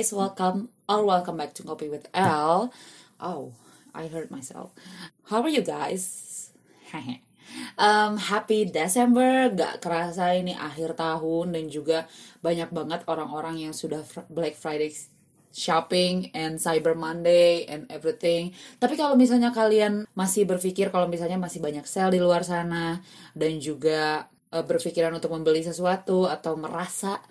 Guys, welcome or welcome back to Coffee with L. Oh, I heard myself. How are you guys? um, happy December, gak kerasa ini akhir tahun dan juga banyak banget orang-orang yang sudah Black Friday shopping and Cyber Monday and everything. Tapi kalau misalnya kalian masih berpikir kalau misalnya masih banyak sale di luar sana dan juga berpikiran untuk membeli sesuatu atau merasa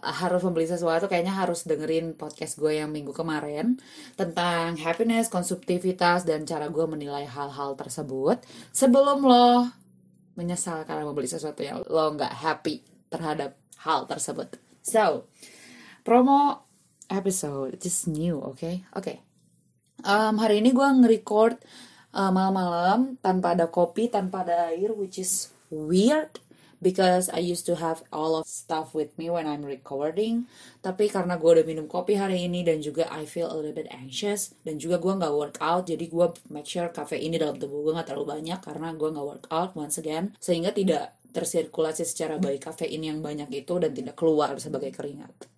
uh, harus membeli sesuatu kayaknya harus dengerin podcast gue yang minggu kemarin tentang happiness, konsumtivitas dan cara gue menilai hal-hal tersebut sebelum lo menyesal karena membeli sesuatu yang lo nggak happy terhadap hal tersebut. So, promo episode just new, oke? Okay? Oke. Okay. Um, hari ini gue nge-record uh, malam-malam tanpa ada kopi, tanpa ada air, which is weird because I used to have all of stuff with me when I'm recording. Tapi karena gue udah minum kopi hari ini dan juga I feel a little bit anxious dan juga gue nggak workout, jadi gue make sure cafe ini dalam tubuh gue nggak terlalu banyak karena gue nggak workout once again, sehingga tidak tersirkulasi secara baik kafein yang banyak itu dan tidak keluar sebagai keringat.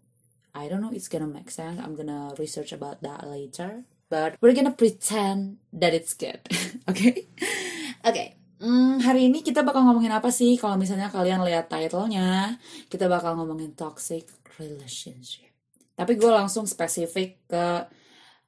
I don't know it's gonna make sense. I'm gonna research about that later. But we're gonna pretend that it's good. okay? Okay. Hmm, hari ini kita bakal ngomongin apa sih? Kalau misalnya kalian lihat titlenya, kita bakal ngomongin toxic relationship. Tapi gue langsung spesifik ke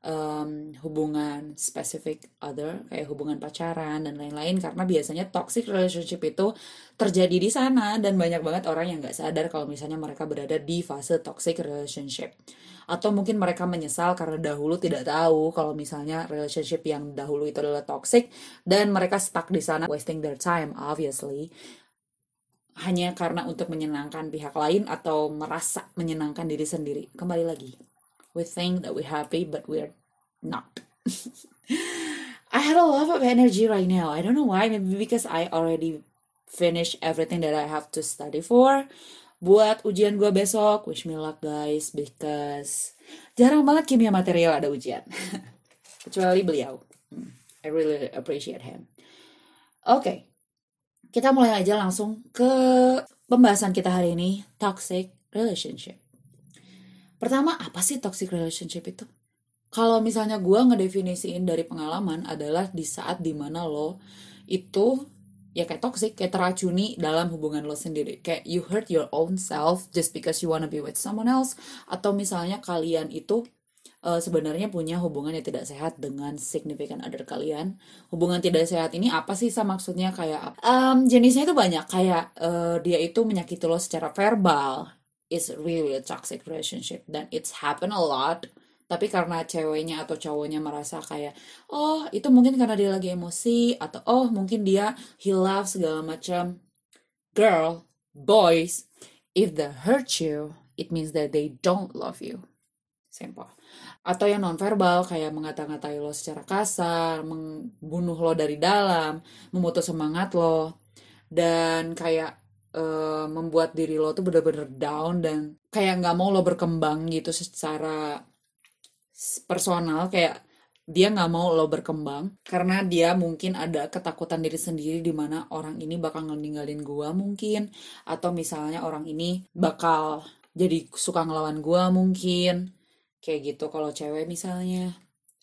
um, hubungan specific other, kayak hubungan pacaran dan lain-lain. Karena biasanya toxic relationship itu terjadi di sana dan banyak banget orang yang nggak sadar kalau misalnya mereka berada di fase toxic relationship. Atau mungkin mereka menyesal karena dahulu tidak tahu kalau misalnya relationship yang dahulu itu adalah toxic dan mereka stuck di sana wasting their time obviously. Hanya karena untuk menyenangkan pihak lain atau merasa menyenangkan diri sendiri. Kembali lagi. We think that we're happy but we're not. I had a lot of energy right now. I don't know why. Maybe because I already finished everything that I have to study for. Buat ujian gue besok. Wish me luck guys because jarang banget kimia material ada ujian. Kecuali beliau. Hmm, I really appreciate him. Oke okay. kita mulai aja langsung ke pembahasan kita hari ini. Toxic relationship. Pertama apa sih toxic relationship itu kalau misalnya gue ngedefinisiin dari pengalaman adalah di saat di mana lo itu ya kayak toxic kayak teracuni dalam hubungan lo sendiri. Kayak you hurt your own self just because you wanna be with someone else atau misalnya kalian itu uh, sebenarnya punya hubungan yang tidak sehat dengan significant other kalian. Hubungan tidak sehat ini apa sih? Sama maksudnya kayak um, jenisnya itu banyak. Kayak uh, dia itu menyakiti lo secara verbal. Is really a toxic relationship dan it's happen a lot tapi karena ceweknya atau cowoknya merasa kayak oh itu mungkin karena dia lagi emosi atau oh mungkin dia he loves segala macam. Girl boys if they hurt you it means that they don't love you. Simple. Atau yang nonverbal kayak mengata-ngatai lo secara kasar membunuh lo dari dalam memutus semangat lo dan kayak uh, membuat diri lo tuh bener-bener down dan kayak nggak mau lo berkembang gitu secara personal kayak dia nggak mau lo berkembang karena dia mungkin ada ketakutan diri sendiri di mana orang ini bakal ninggalin gua mungkin atau misalnya orang ini bakal jadi suka ngelawan gua mungkin kayak gitu. Kalau cewek misalnya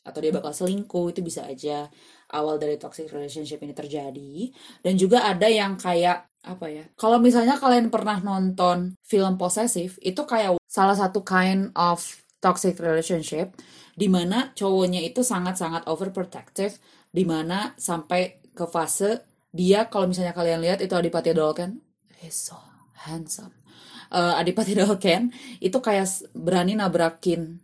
atau dia bakal selingkuh itu bisa aja awal dari toxic relationship ini terjadi. Dan juga ada yang kayak apa ya kalau misalnya kalian pernah nonton film posesif itu kayak salah satu kind of toxic relationship di mana cowoknya itu sangat-sangat overprotective di mana sampai ke fase dia kalau misalnya kalian lihat itu Adipati Dolken. He's so handsome. Uh, Adipati Dolken itu kayak berani nabrakin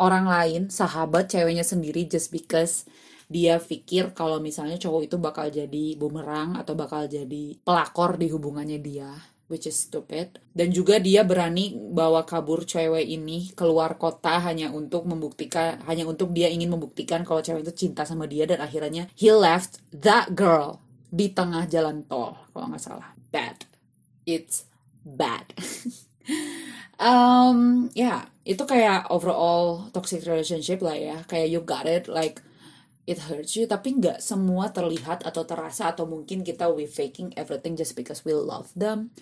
orang lain sahabat ceweknya sendiri just because dia pikir kalau misalnya cowok itu bakal jadi bumerang atau bakal jadi pelakor di hubungannya dia which is stupid. Dan juga dia berani bawa kabur cewek ini keluar kota hanya untuk membuktikan hanya untuk dia ingin membuktikan kalau cewek itu cinta sama dia dan akhirnya he left that girl di tengah jalan tol kalau nggak salah. Bad. It's bad. Um ya yeah, itu kayak overall toxic relationship lah ya. Kayak you got it like it hurts you. Tapi nggak semua terlihat atau terasa atau mungkin kita we faking everything just because we love them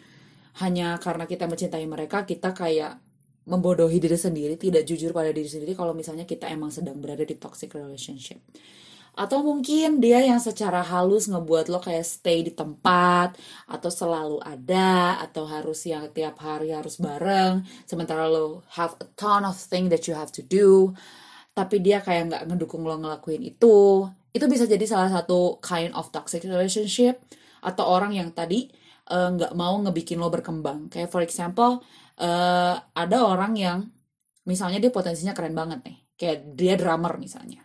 hanya karena kita mencintai mereka kita kayak membodohi diri sendiri, tidak jujur pada diri sendiri kalau misalnya kita emang sedang berada di toxic relationship. Atau mungkin dia yang secara halus ngebuat lo kayak stay di tempat, atau selalu ada, atau harus yang tiap hari harus bareng, sementara lo have a ton of thing that you have to do, tapi dia kayak nggak ngedukung lo ngelakuin itu. Itu bisa jadi salah satu kind of toxic relationship, atau orang yang tadi nggak uh, mau ngebikin lo berkembang. Kayak for example, uh, ada orang yang misalnya dia potensinya keren banget nih. Kayak dia drummer misalnya.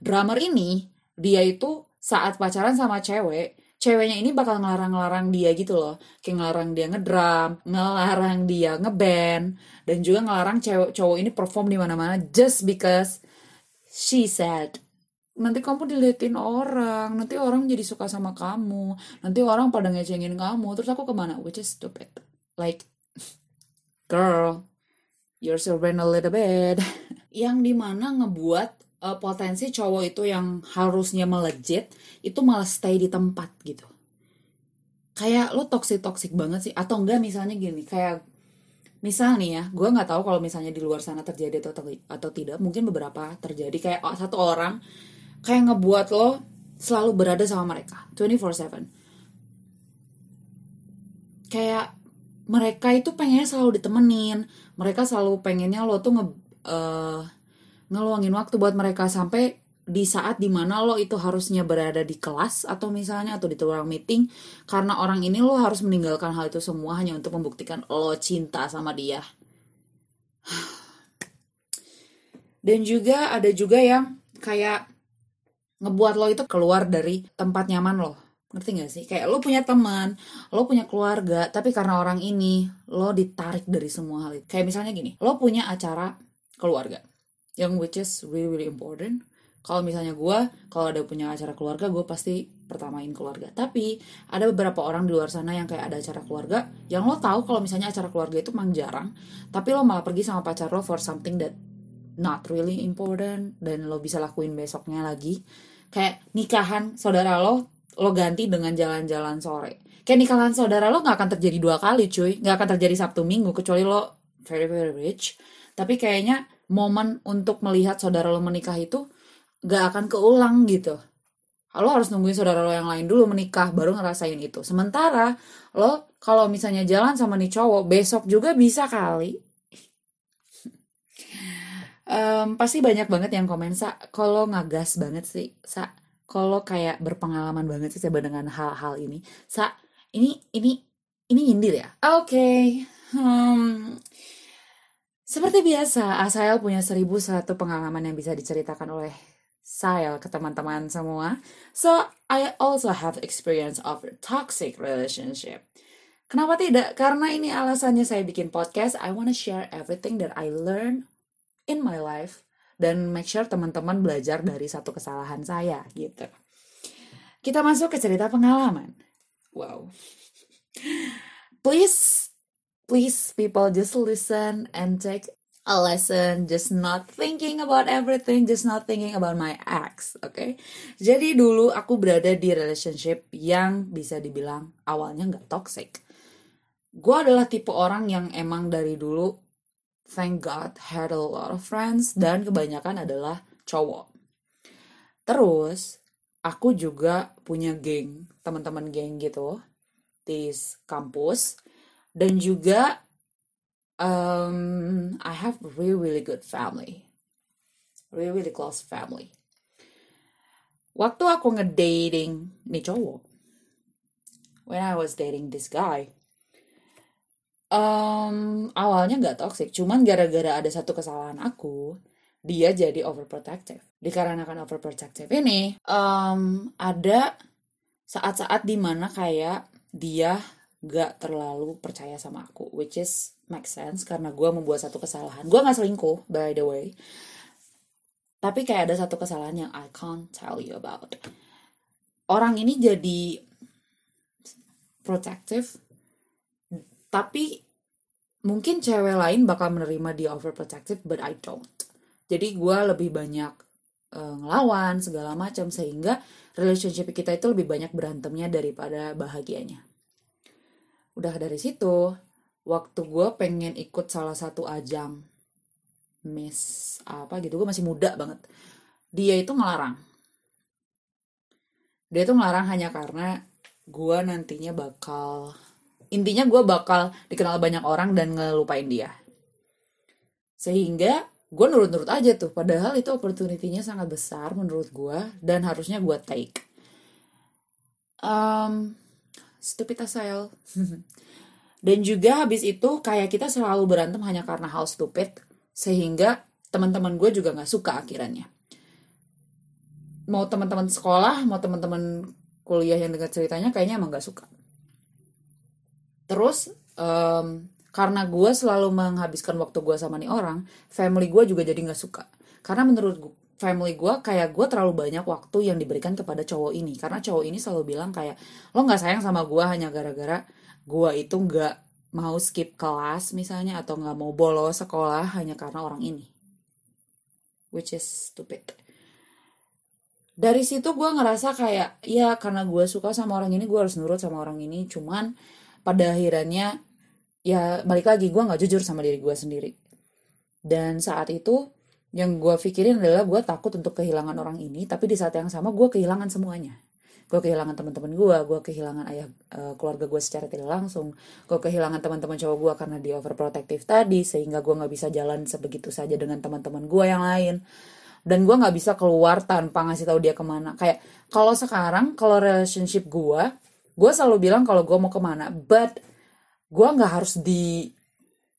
Drummer ini dia itu saat pacaran sama cewek ceweknya ini bakal ngelarang-ngelarang dia gitu loh. Kayak ngelarang dia ngedrum ngelarang dia ngeband dan juga ngelarang cewek cowok ini perform di mana-mana just because she said nanti kamu diliatin orang nanti orang jadi suka sama kamu nanti orang pada ngecengin kamu terus aku ke mana which is stupid like girl, you're surveying a little bit. yang di mana ngebuat uh, potensi cowok itu yang harusnya melejit, itu malah stay di tempat gitu. Kayak lo toxic-toxic banget sih. Atau enggak misalnya gini, kayak misal nih ya, gue nggak tahu kalau misalnya di luar sana terjadi atau, atau tidak, mungkin beberapa terjadi. Kayak satu orang kayak ngebuat lo selalu berada sama mereka 24/7. Kayak mereka itu pengennya selalu ditemenin mereka selalu pengennya lo tuh nge uh, ngeluangin waktu buat mereka sampai di saat di mana lo itu harusnya berada di kelas atau misalnya atau di ruang meeting karena orang ini lo harus meninggalkan hal itu semua hanya untuk membuktikan lo cinta sama dia dan juga ada juga yang kayak ngebuat lo itu keluar dari tempat nyaman lo. Ngerti gak sih? Kayak lo punya teman lo punya keluarga tapi karena orang ini lo ditarik dari semua hal itu. Kayak misalnya gini lo punya acara keluarga yang which is really really important. Kalau misalnya gue kalau ada punya acara keluarga gue pasti pertamain keluarga. Tapi ada beberapa orang di luar sana yang kayak ada acara keluarga yang lo tahu kalau misalnya acara keluarga itu memang jarang tapi lo malah pergi sama pacar lo for something that not really important dan lo bisa lakuin besoknya lagi kayak nikahan saudara lo lo ganti dengan jalan-jalan sore. Kayak nikahan saudara lo gak akan terjadi dua kali cuy. Gak akan terjadi Sabtu Minggu kecuali lo very very rich. Tapi kayaknya momen untuk melihat saudara lo menikah itu gak akan keulang gitu. Lo harus nungguin saudara lo yang lain dulu menikah baru ngerasain itu. Sementara lo kalau misalnya jalan sama nih cowok besok juga bisa kali. Um, pasti banyak banget yang komen sa kalau ngagas banget sih sa kalau kayak berpengalaman banget sih saya dengan hal-hal ini. Sa, ini ini ini nyindir ya. Oke. Okay. Hmm, seperti biasa, Asael punya seribu satu pengalaman yang bisa diceritakan oleh saya ke teman-teman semua. So, I also have experience of toxic relationship. Kenapa tidak? Karena ini alasannya saya bikin podcast. I wanna share everything that I learn in my life dan make sure teman-teman belajar dari satu kesalahan saya gitu. Kita masuk ke cerita pengalaman. Wow. Please, please people just listen and take a lesson, just not thinking about everything, just not thinking about my ex, oke? Okay? Jadi dulu aku berada di relationship yang bisa dibilang awalnya nggak toxic. Gue adalah tipe orang yang emang dari dulu thank God had a lot of friends dan kebanyakan adalah cowok. Terus aku juga punya geng, teman-teman geng gitu di kampus dan juga um, I have really really good family, really really close family. Waktu aku ngedating nih cowok, when I was dating this guy, um, awalnya nggak toxic cuman gara-gara ada satu kesalahan aku dia jadi overprotective. Dikarenakan overprotective ini um, ada saat-saat di mana kayak dia gak terlalu percaya sama aku which is make sense karena gue membuat satu kesalahan. Gue nggak selingkuh by the way. Tapi kayak ada satu kesalahan yang I can't tell you about. Orang ini jadi protective tapi mungkin cewek lain bakal menerima dia overprotective but I don't. Jadi gue lebih banyak uh, ngelawan segala macam sehingga relationship kita itu lebih banyak berantemnya daripada bahagianya. Udah dari situ waktu gue pengen ikut salah satu ajang miss apa gitu gue masih muda banget dia itu ngelarang. Dia itu ngelarang hanya karena gue nantinya bakal intinya gue bakal dikenal banyak orang dan ngelupain dia. Sehingga gue nurut-nurut aja tuh. Padahal itu opportunity-nya sangat besar menurut gue dan harusnya gue take. Um, stupid asal dan juga habis itu kayak kita selalu berantem hanya karena hal stupid sehingga teman-teman gue juga nggak suka akhirannya. Mau teman-teman sekolah mau teman-teman kuliah yang dengar ceritanya kayaknya emang gak suka terus um, karena gue selalu menghabiskan waktu gue sama nih orang family gue juga jadi nggak suka. Karena menurut gue, family gue kayak gue terlalu banyak waktu yang diberikan kepada cowok ini. Karena cowok ini selalu bilang kayak lo nggak sayang sama gue hanya gara-gara gue itu nggak mau skip kelas misalnya atau nggak mau bolos sekolah hanya karena orang ini. Which is stupid. Dari situ gue ngerasa kayak ya karena gue suka sama orang ini gue harus nurut sama orang ini. Cuman pada akhirnya ya balik lagi gue nggak jujur sama diri gue sendiri. Dan saat itu yang gue pikirin adalah gue takut untuk kehilangan orang ini tapi di saat yang sama gue kehilangan semuanya. Gue kehilangan teman-teman gue gue kehilangan ayah uh, keluarga gue secara tidak langsung gue kehilangan teman-teman cowok gue karena dia overprotective tadi sehingga gue nggak bisa jalan sebegitu saja dengan teman-teman gue yang lain. Dan gue nggak bisa keluar tanpa ngasih tahu dia ke mana. Kayak kalau sekarang kalau relationship gue gue selalu bilang kalau gue mau ke mana but gue nggak harus di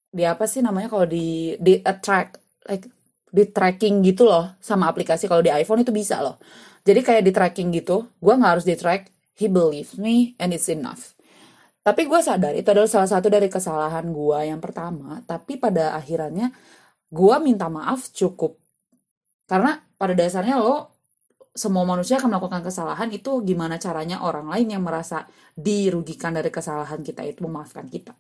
di apa sih namanya kalau di di attract like di tracking gitu loh sama aplikasi. Kalau di iPhone itu bisa loh. Jadi kayak di tracking gitu gue nggak harus di track he believes me and it's enough. Tapi gue sadar itu adalah salah satu dari kesalahan gue yang pertama. Tapi pada akhirnya gue minta maaf cukup. Karena pada dasarnya lo semua manusia akan melakukan kesalahan itu gimana caranya orang lain yang merasa dirugikan dari kesalahan kita itu memaafkan kita.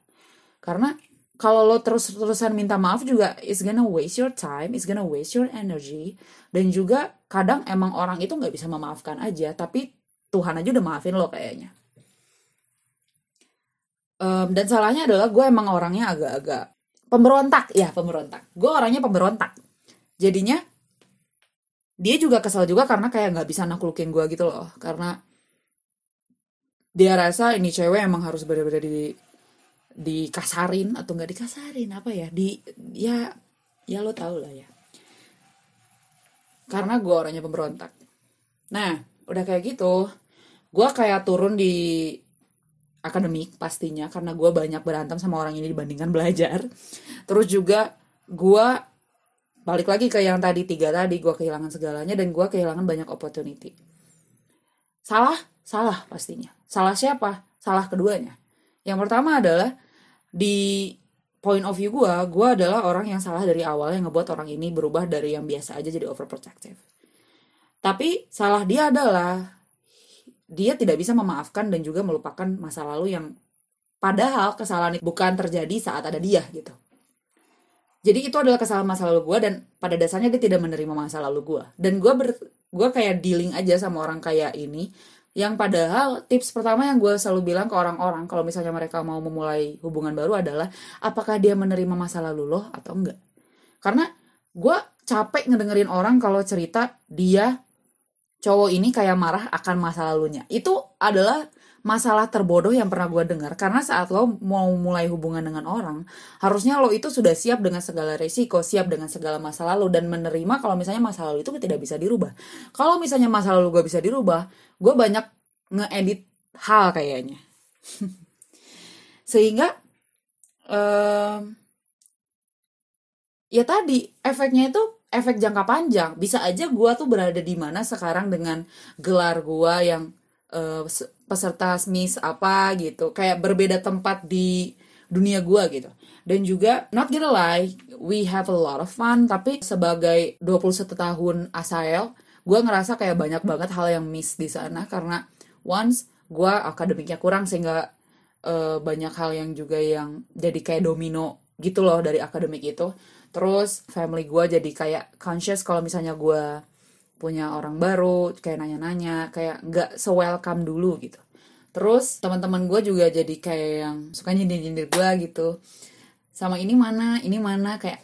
Karena kalau lo terus-terusan minta maaf juga it's gonna waste your time, it's gonna waste your energy dan juga kadang emang orang itu nggak bisa memaafkan aja tapi Tuhan aja udah maafin lo kayaknya. Um, dan salahnya adalah gue emang orangnya agak-agak pemberontak ya pemberontak. Gue orangnya pemberontak. Jadinya dia juga kesal juga karena kayak nggak bisa naklukin gue gitu loh. Karena dia rasa ini cewek emang harus bener-bener di dikasarin atau nggak dikasarin apa ya? Di ya ya lo tau lah ya. Karena gue orangnya pemberontak. Nah udah kayak gitu gue kayak turun di akademik pastinya karena gue banyak berantem sama orang ini dibandingkan belajar. Terus juga gue balik lagi ke yang tadi tiga tadi gue kehilangan segalanya dan gue kehilangan banyak opportunity. Salah? Salah pastinya. Salah siapa? Salah keduanya. Yang pertama adalah di point of view gue gue adalah orang yang salah dari awal yang ngebuat orang ini berubah dari yang biasa aja jadi overprotective. Tapi salah dia adalah dia tidak bisa memaafkan dan juga melupakan masa lalu yang padahal kesalahan itu bukan terjadi saat ada dia gitu jadi itu adalah kesalahan masa lalu gue dan pada dasarnya dia tidak menerima masa lalu gue dan gue ber gue kayak dealing aja sama orang kayak ini yang padahal tips pertama yang gue selalu bilang ke orang-orang kalau misalnya mereka mau memulai hubungan baru adalah apakah dia menerima masa lalu lo atau enggak? Karena gue capek ngedengerin orang kalau cerita dia cowok ini kayak marah akan masa lalunya. Itu adalah masalah terbodoh yang pernah gue dengar. Karena saat lo mau mulai hubungan dengan orang harusnya lo itu sudah siap dengan segala resiko siap dengan segala masa lalu dan menerima kalau misalnya masa lalu itu tidak bisa dirubah. Kalau misalnya masa lalu gue bisa dirubah gue banyak ngeedit hal kayaknya. Sehingga um, ya tadi efeknya itu efek jangka panjang. Bisa aja gue tuh berada di mana sekarang dengan gelar gue yang uh, peserta Miss apa gitu. Kayak berbeda tempat di dunia gue gitu. Dan juga not gonna lie we have a lot of fun tapi sebagai 21 tahun ASAEL gue ngerasa kayak banyak banget hal yang miss di sana. Karena once gue akademiknya kurang sehingga uh, banyak hal yang juga yang jadi kayak domino gitu loh dari akademik itu. Terus family gue jadi kayak conscious kalau misalnya gue punya orang baru kayak nanya-nanya kayak nggak se-welcome dulu gitu. Terus teman-teman gue juga jadi kayak yang suka nyindir-nyindir gue gitu. Sama ini mana ini mana kayak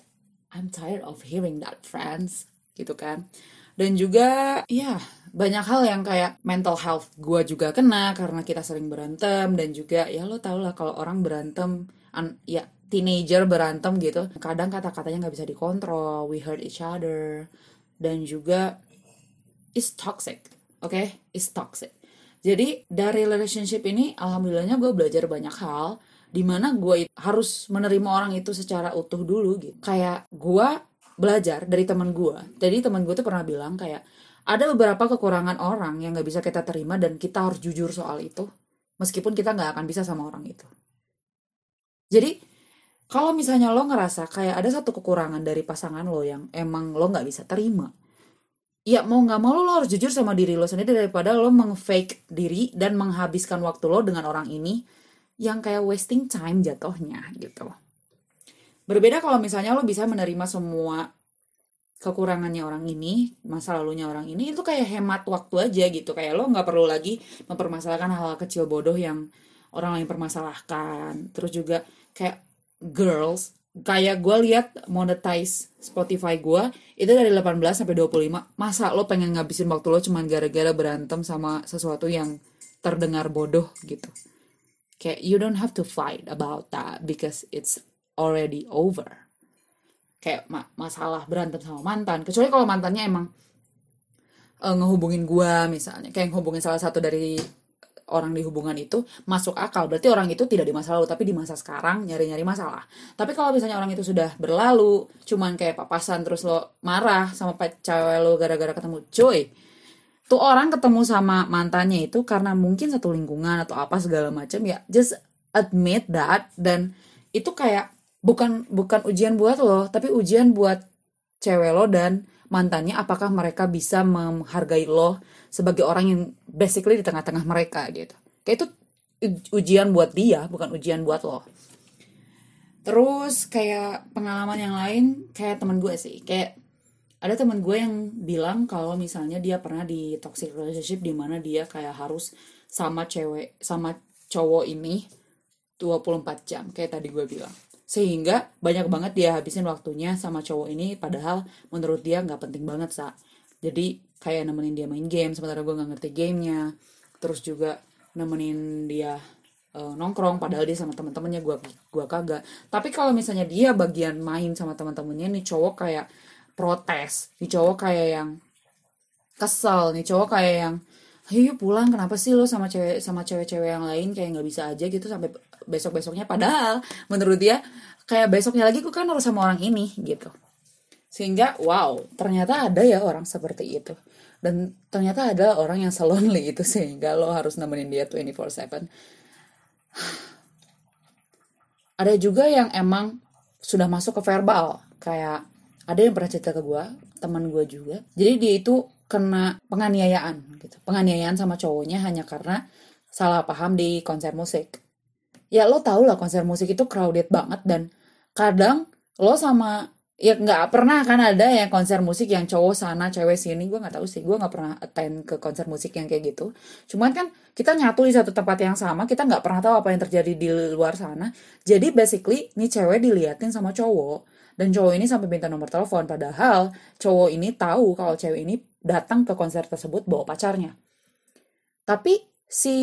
I'm tired of hearing that friends gitu kan. Dan juga ya banyak hal yang kayak mental health gue juga kena karena kita sering berantem dan juga ya lo tau lah kalau orang berantem an, ya teenager berantem gitu kadang kata-katanya nggak bisa dikontrol we hurt each other. Dan juga it's toxic oke? Okay? it's toxic. Jadi dari relationship ini alhamdulillahnya gue belajar banyak hal di mana gue harus menerima orang itu secara utuh dulu gitu. Kayak gue belajar dari teman gue jadi teman gue tuh pernah bilang kayak ada beberapa kekurangan orang yang nggak bisa kita terima dan kita harus jujur soal itu meskipun kita nggak akan bisa sama orang itu. Jadi kalau misalnya lo ngerasa kayak ada satu kekurangan dari pasangan lo yang emang lo nggak bisa terima ya mau nggak mau lo, lo harus jujur sama diri lo sendiri daripada lo mengfake diri dan menghabiskan waktu lo dengan orang ini yang kayak wasting time jatuhnya gitu Berbeda kalau misalnya lo bisa menerima semua kekurangannya orang ini, masa lalunya orang ini, itu kayak hemat waktu aja gitu. Kayak lo nggak perlu lagi mempermasalahkan hal-hal kecil bodoh yang orang lain permasalahkan. Terus juga kayak girls, kayak gue lihat monetize Spotify gue itu dari 18 sampai 25 masa lo pengen ngabisin waktu lo cuman gara-gara berantem sama sesuatu yang terdengar bodoh gitu? Kayak you don't have to fight about that because it's already over. Kayak ma masalah berantem sama mantan. Kecuali kalau mantannya emang uh, ngehubungin gua misalnya. Kayak ngehubungin salah satu dari orang di hubungan itu masuk akal. Berarti orang itu tidak di masa lalu tapi di masa sekarang nyari-nyari masalah. Tapi kalau misalnya orang itu sudah berlalu cuman kayak papasan terus lo marah sama cewek lo gara-gara ketemu cuy tuh orang ketemu sama mantannya itu karena mungkin satu lingkungan atau apa segala macam ya just admit that dan itu kayak bukan bukan ujian buat lo tapi ujian buat cewek lo dan mantannya apakah mereka bisa menghargai lo sebagai orang yang basically di tengah-tengah mereka gitu. Kayak itu ujian buat dia bukan ujian buat lo. Terus kayak pengalaman yang lain kayak teman gue sih. Kayak ada teman gue yang bilang kalau misalnya dia pernah di toxic relationship di mana dia kayak harus sama cewek sama cowok ini 24 jam kayak tadi gue bilang. Sehingga banyak banget dia habisin waktunya sama cowok ini padahal menurut dia nggak penting banget sa. Jadi kayak nemenin dia main game sementara gue nggak ngerti gamenya. Terus juga nemenin dia uh, nongkrong padahal dia sama teman-temannya gue gua kagak. Tapi kalau misalnya dia bagian main sama teman-temannya nih cowok kayak protes nih cowok kayak yang kesel nih cowok kayak yang ayo pulang kenapa sih lo sama cewek sama cewek-cewek yang lain kayak nggak bisa aja gitu sampai besok besoknya padahal menurut dia kayak besoknya lagi gue kan harus sama orang ini gitu. Sehingga wow ternyata ada ya orang seperti itu dan ternyata ada orang yang selonely itu sehingga lo harus nemenin dia 24/7 ada juga yang emang sudah masuk ke verbal. Kayak ada yang pernah cerita ke gue teman gue juga. Jadi dia itu kena penganiayaan gitu. Penganiayaan sama cowoknya hanya karena salah paham di konser musik. Ya lo tau lah konser musik itu crowded banget dan kadang lo sama ya nggak pernah kan ada ya konser musik yang cowok sana cewek sini. Gue nggak tahu sih. Gue nggak pernah attend ke konser musik yang kayak gitu. Cuman kan kita nyatu di satu tempat yang sama. Kita nggak pernah tahu apa yang terjadi di luar sana. Jadi basically nih cewek diliatin sama cowok. Dan cowok ini sampai minta nomor telepon. Padahal cowok ini tahu kalau cewek ini datang ke konser tersebut bawa pacarnya. Tapi si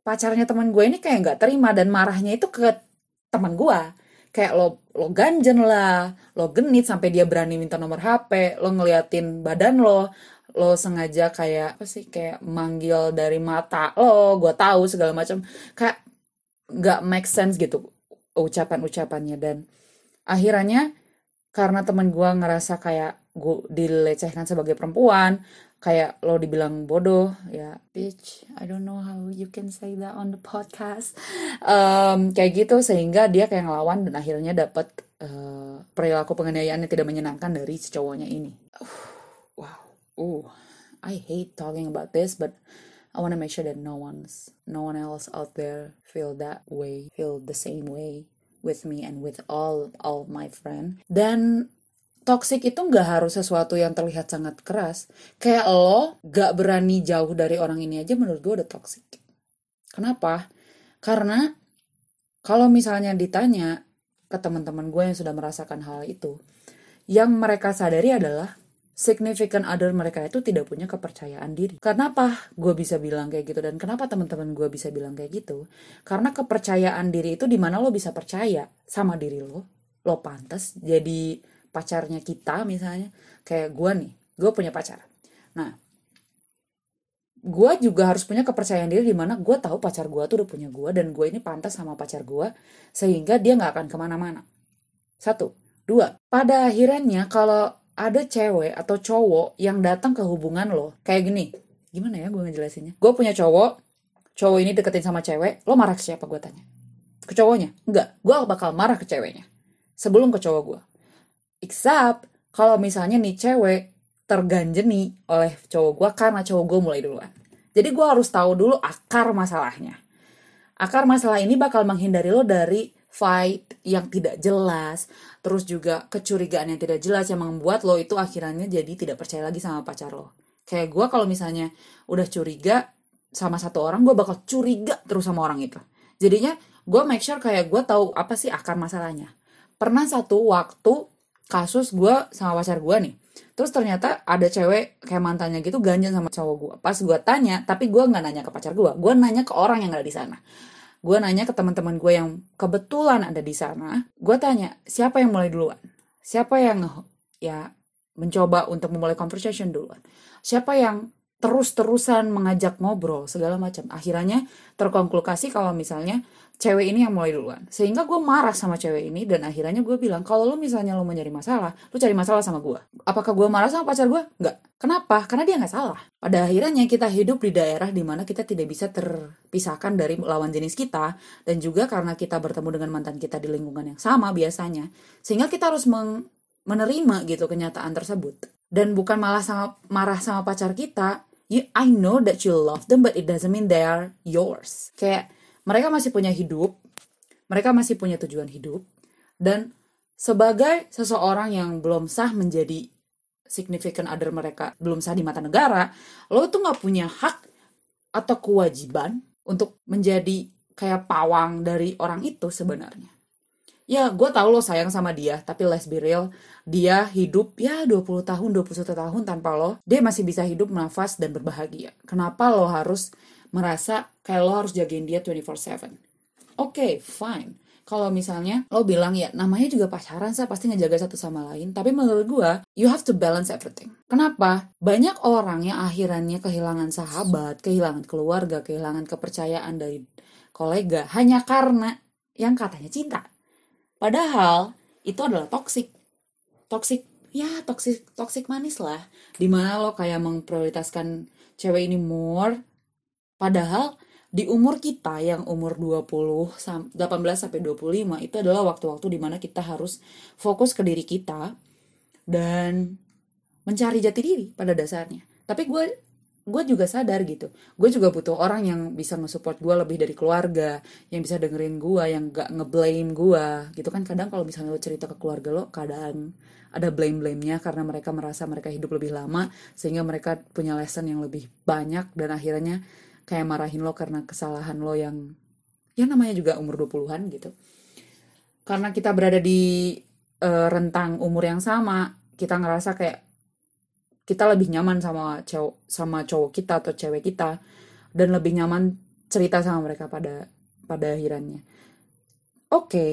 pacarnya teman gue ini kayak nggak terima. Dan marahnya itu ke teman gue kayak lo lo ganjen lah lo genit sampai dia berani minta nomor HP lo ngeliatin badan lo lo sengaja kayak apa sih kayak manggil dari mata lo gue tahu segala macam. Kayak nggak make sense gitu ucapan ucapannya dan akhirnya karena teman gue ngerasa kayak gue dilecehkan sebagai perempuan kayak lo dibilang bodoh ya bitch I don't know how you can say that on the podcast. Um, kayak gitu sehingga dia kayak ngelawan dan akhirnya dapat uh, perilaku penganiayaan yang tidak menyenangkan dari si cowoknya ini. Uh, wow. Uh I hate talking about this but I want to make sure that no one's no one else out there feel that way feel the same way with me and with all all my friend. Dan toxic itu nggak harus sesuatu yang terlihat sangat keras kayak lo gak berani jauh dari orang ini aja menurut gue udah toxic Kenapa? Karena kalau misalnya ditanya ke teman-teman gue yang sudah merasakan hal itu, yang mereka sadari adalah significant other mereka itu tidak punya kepercayaan diri. Kenapa gue bisa bilang kayak gitu dan kenapa teman-teman gue bisa bilang kayak gitu? Karena kepercayaan diri itu di mana lo bisa percaya sama diri lo, lo pantas jadi pacarnya kita misalnya. Kayak gue nih, gue punya pacar. Nah, gue juga harus punya kepercayaan diri di mana gue tahu pacar gue tuh udah punya gue dan gue ini pantas sama pacar gue sehingga dia nggak akan ke mana-mana. Satu, dua. Pada akhirnya kalau ada cewek atau cowok yang datang ke hubungan lo kayak gini, gimana ya gue ngejelasinnya? Gue punya cowok, cowok ini deketin sama cewek, lo marah ke siapa gue tanya? Ke cowoknya? Enggak, gue bakal marah ke ceweknya sebelum ke cowok gue. Except kalau misalnya nih cewek terganjeni oleh cowok gue karena cowok gue mulai duluan. Jadi gue harus tahu dulu akar masalahnya. Akar masalah ini bakal menghindari lo dari fight yang tidak jelas, terus juga kecurigaan yang tidak jelas yang membuat lo itu akhirnya jadi tidak percaya lagi sama pacar lo. Kayak gue kalau misalnya udah curiga sama satu orang, gue bakal curiga terus sama orang itu. Jadinya gue make sure kayak gue tahu apa sih akar masalahnya. Pernah satu waktu kasus gue sama pacar gue nih, Terus ternyata ada cewek kayak mantannya gitu ganjen sama cowok gue. Pas gue tanya, tapi gue nggak nanya ke pacar gue, gue nanya ke orang yang ada di sana. Gue nanya ke teman-teman gue yang kebetulan ada di sana. Gue tanya, siapa yang mulai duluan? Siapa yang ya mencoba untuk memulai conversation duluan? Siapa yang terus-terusan mengajak ngobrol segala macam? Akhirnya terkonklukasi kalau misalnya cewek ini yang mulai duluan. Sehingga gue marah sama cewek ini dan akhirnya gue bilang, kalau lo misalnya lo mau nyari masalah, lo cari masalah sama gue. Apakah gue marah sama pacar gue? Enggak. Kenapa? Karena dia nggak salah. Pada akhirnya kita hidup di daerah di mana kita tidak bisa terpisahkan dari lawan jenis kita dan juga karena kita bertemu dengan mantan kita di lingkungan yang sama biasanya, sehingga kita harus menerima gitu kenyataan tersebut. Dan bukan malah sama marah sama pacar kita, you, I know that you love them, but it doesn't mean they are yours. Kayak mereka masih punya hidup, mereka masih punya tujuan hidup, dan sebagai seseorang yang belum sah menjadi significant other mereka, belum sah di mata negara, lo tuh nggak punya hak atau kewajiban untuk menjadi kayak pawang dari orang itu sebenarnya. Ya, gue tau lo sayang sama dia, tapi let's be real, dia hidup ya 20 tahun, 21 tahun tanpa lo, dia masih bisa hidup nafas dan berbahagia. Kenapa lo harus merasa kayak lo harus jagain dia 24/7. Oke, okay, fine. Kalau misalnya lo bilang ya namanya juga pacaran saya pasti ngejaga satu sama lain. Tapi menurut gue, you have to balance everything. Kenapa? Banyak orang yang akhirnya kehilangan sahabat, kehilangan keluarga, kehilangan kepercayaan dari kolega hanya karena yang katanya cinta. Padahal itu adalah toxic. Toxic, ya toxic, toxic manis lah. Di mana lo kayak memprioritaskan cewek ini more Padahal di umur kita yang umur 20 18 sampai 25 itu adalah waktu-waktu di mana kita harus fokus ke diri kita dan mencari jati diri pada dasarnya. Tapi gue gue juga sadar gitu. Gue juga butuh orang yang bisa nge-support gue lebih dari keluarga, yang bisa dengerin gue, yang gak ngeblame gue. Gitu kan kadang kalau misalnya lo cerita ke keluarga lo, kadang ada blame-blame-nya karena mereka merasa mereka hidup lebih lama sehingga mereka punya lesson yang lebih banyak dan akhirnya kayak marahin lo karena kesalahan lo yang ya namanya juga umur 20-an gitu. Karena kita berada di uh, rentang umur yang sama, kita ngerasa kayak kita lebih nyaman sama cowok sama cowok kita atau cewek kita dan lebih nyaman cerita sama mereka pada pada akhirannya. Oke, okay,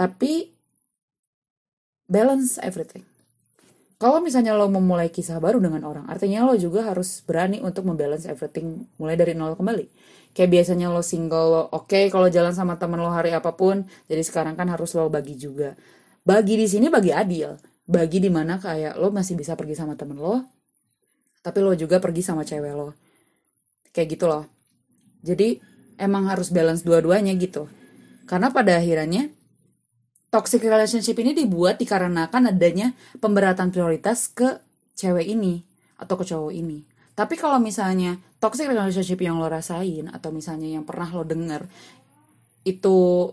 tapi balance everything kalau misalnya lo memulai kisah baru dengan orang, artinya lo juga harus berani untuk membalance everything mulai dari nol kembali. Kayak biasanya lo single, lo oke okay, kalau jalan sama temen lo hari apa pun, jadi sekarang kan harus lo bagi juga. Bagi di sini bagi adil, bagi di mana kayak lo masih bisa pergi sama temen lo, tapi lo juga pergi sama cewek lo. Kayak gitu loh. Jadi emang harus balance dua-duanya gitu. Karena pada akhirnya toxic relationship ini dibuat dikarenakan adanya pemberatan prioritas ke cewek ini atau ke cowok ini. Tapi kalau misalnya toxic relationship yang lo rasain atau misalnya yang pernah lo denger itu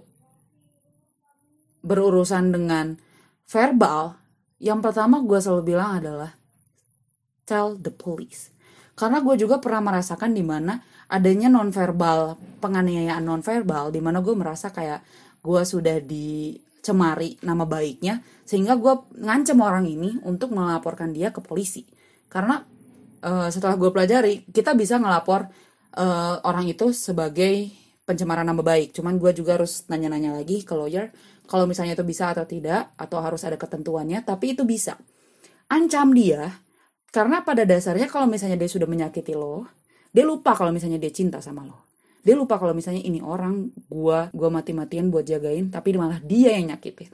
berurusan dengan verbal, yang pertama gue selalu bilang adalah tell the police. karena gue juga pernah merasakan di mana adanya nonverbal penganiayaan nonverbal di mana gue merasa kayak gue sudah dicemari nama baiknya sehingga gue ngancem orang ini untuk melaporkan dia ke polisi karena uh, setelah gue pelajari kita bisa ngelapor uh, orang itu sebagai pencemaran nama baik. Cuman gue juga harus nanya-nanya lagi ke lawyer kalau misalnya itu bisa atau tidak atau harus ada ketentuannya tapi itu bisa. Ancam dia karena pada dasarnya kalau misalnya dia sudah menyakiti lo dia lupa kalau misalnya dia cinta sama lo. Dia lupa kalau misalnya ini orang gua gua mati-matian buat jagain tapi malah dia yang nyakitin.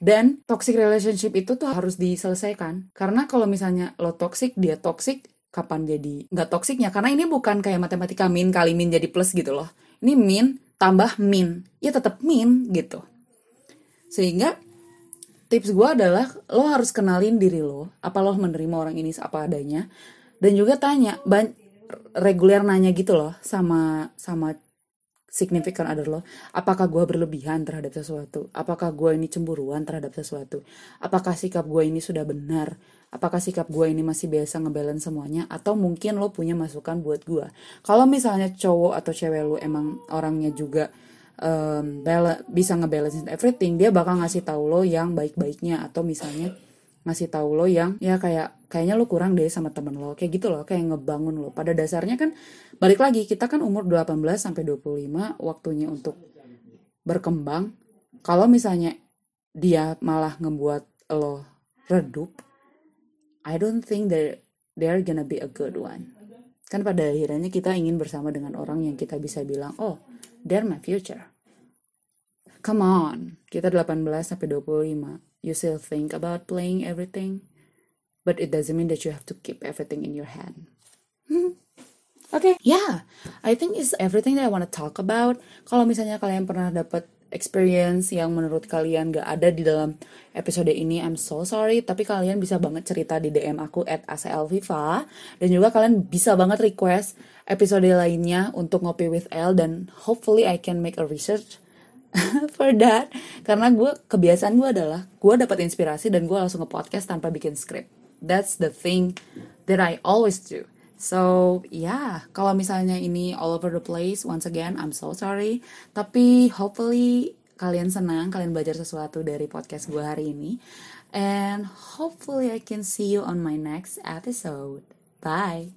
Dan toxic relationship itu tuh harus diselesaikan. Karena kalau misalnya lo toxic dia toxic kapan jadi nggak toksiknya karena ini bukan kayak matematika min kali min jadi plus gitu loh ini min tambah min. Ya tetap min gitu. Sehingga tips gue adalah lo harus kenalin diri lo apa lo menerima orang ini apa adanya. Dan juga tanya ban reguler nanya gitu loh sama sama signifikan lo apakah gue berlebihan terhadap sesuatu? Apakah gue ini cemburuan terhadap sesuatu? Apakah sikap gue ini sudah benar? Apakah sikap gue ini masih biasa ngebalance semuanya? Atau mungkin lo punya masukan buat gue kalau misalnya cowok atau cewek lo emang orangnya juga um, bisa ngebalance everything dia bakal ngasih tahu lo yang baik-baiknya. Atau misalnya ngasih tahu lo yang ya kayak kayaknya lo kurang deh sama temen lo. Kayak gitu loh kayak ngebangun lo. Pada dasarnya kan balik lagi kita kan umur 18 sampai 25 waktunya untuk berkembang kalau misalnya dia malah ngebuat lo redup I don't think that they're gonna be a good one kan pada akhirnya kita ingin bersama dengan orang yang kita bisa bilang oh they're my future Come on, kita 18 sampai 25. You still think about playing everything, but it doesn't mean that you have to keep everything in your hand. okay, yeah, I think it's everything that I want to talk about. Kalau misalnya kalian pernah dapat experience yang menurut kalian gak ada di dalam episode ini, I'm so sorry. Tapi kalian bisa banget cerita di DM aku at ACLViva. Dan juga kalian bisa banget request episode lainnya untuk Ngopi with L. Dan hopefully I can make a research for that karena gue kebiasaan gue adalah gue dapat inspirasi dan gue langsung ke podcast tanpa bikin script that's the thing that I always do so yeah kalau misalnya ini all over the place once again I'm so sorry. Tapi hopefully kalian senang kalian belajar sesuatu dari podcast gue hari ini. And hopefully I can see you on my next episode. Bye